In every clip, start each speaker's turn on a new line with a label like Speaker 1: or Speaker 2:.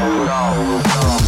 Speaker 1: 不知道，我不知。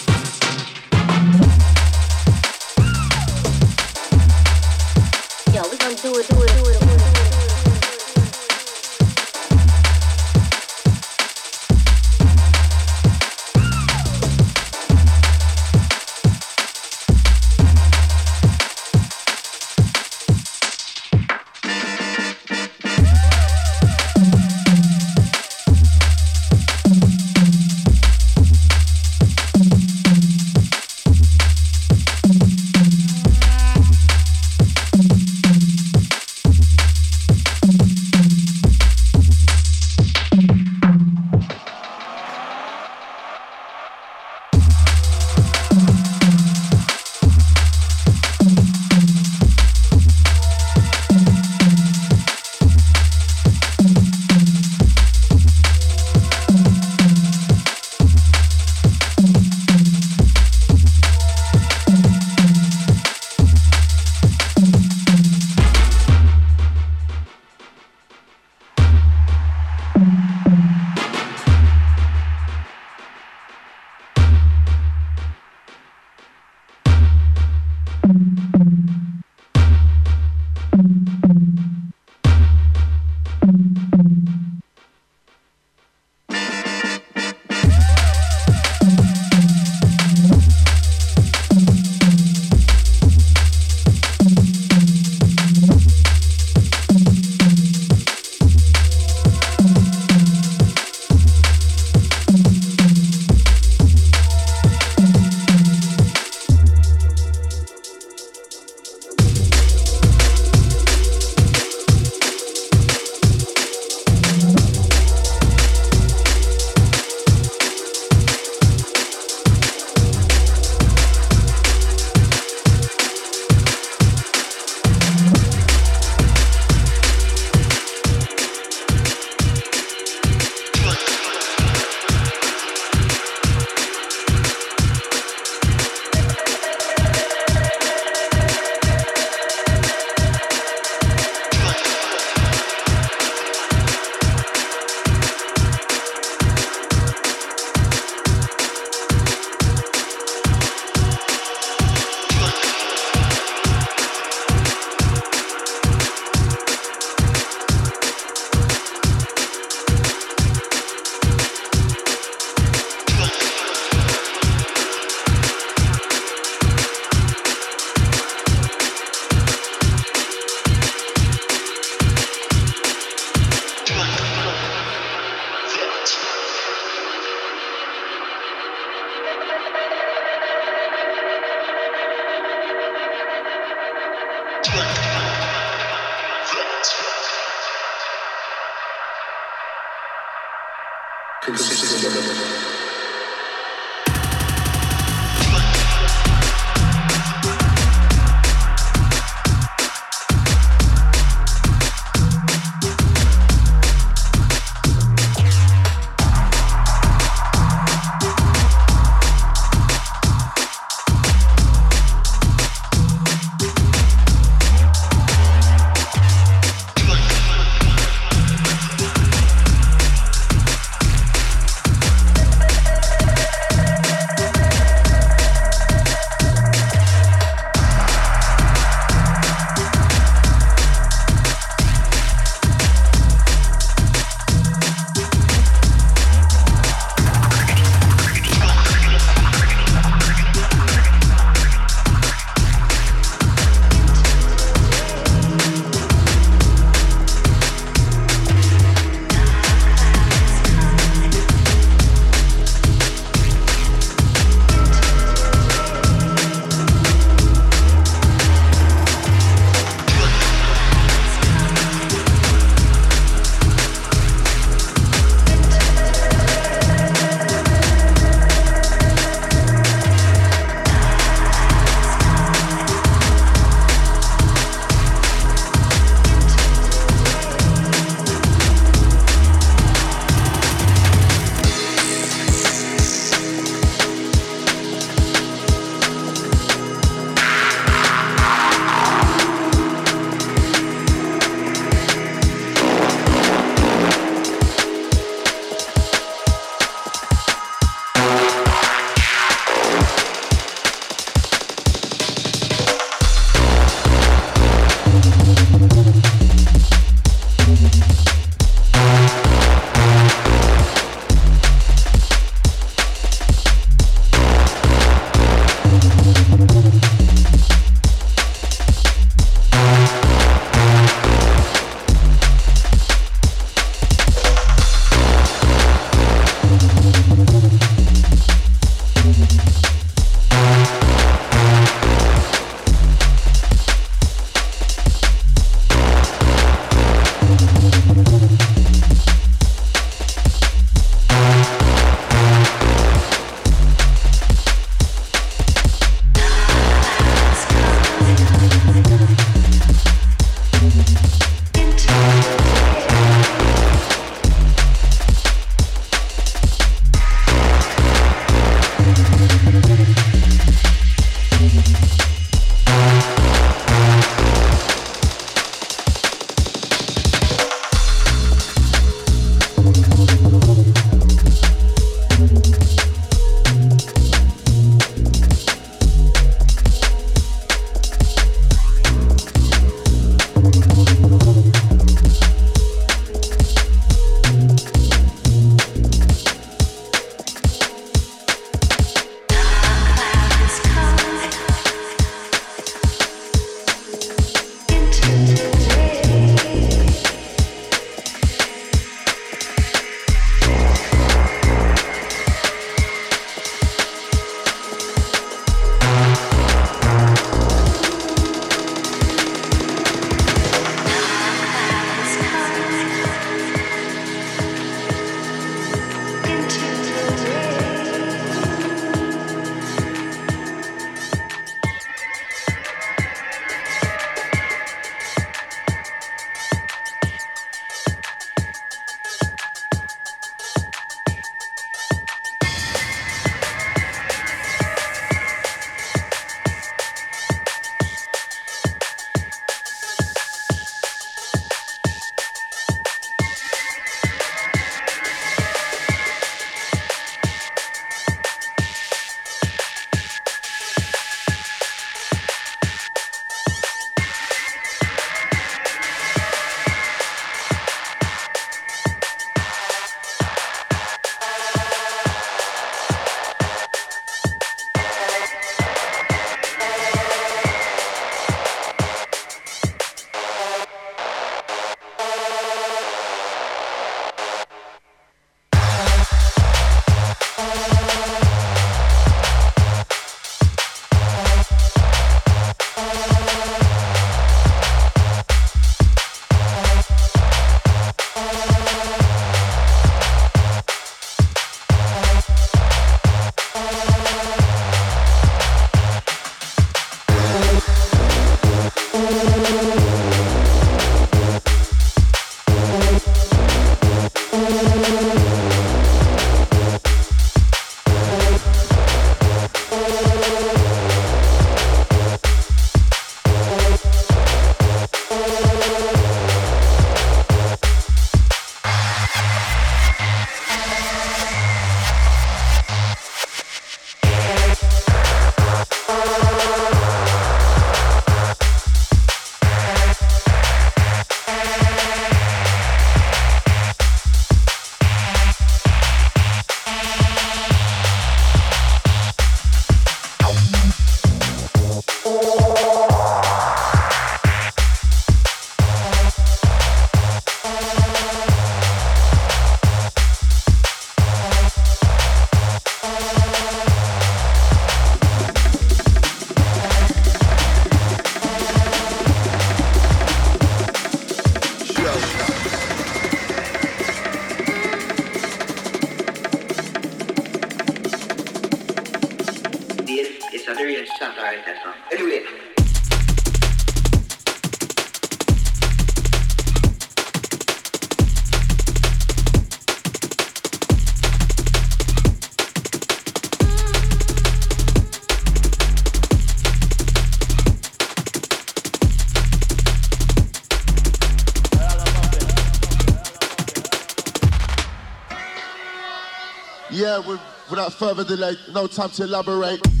Speaker 2: Without further delay, no time to elaborate.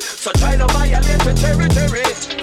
Speaker 3: So try to violate the territory.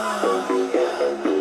Speaker 4: Oh, yeah.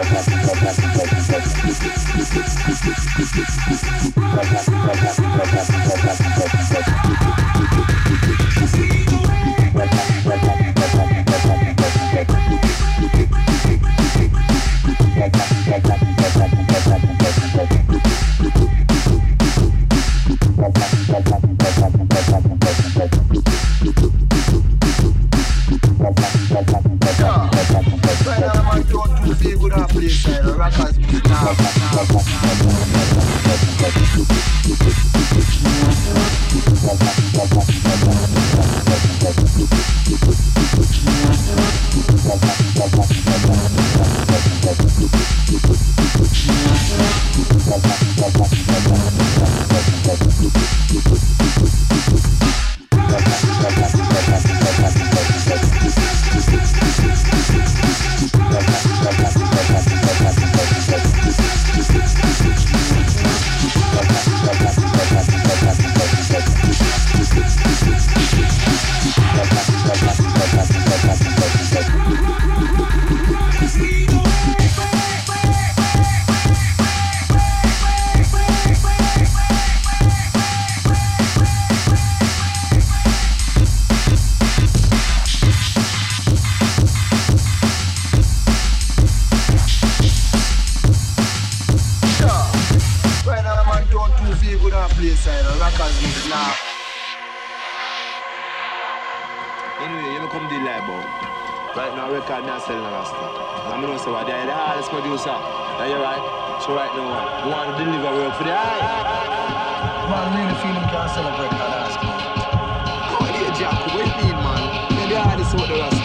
Speaker 5: Thank you. right, you're right. So right now, we want to deliver real for the eye.
Speaker 6: Man, really feeling can't celebrate that ass, man.
Speaker 5: Come here, Jack. What do you mean, man? Maybe I just what the rest.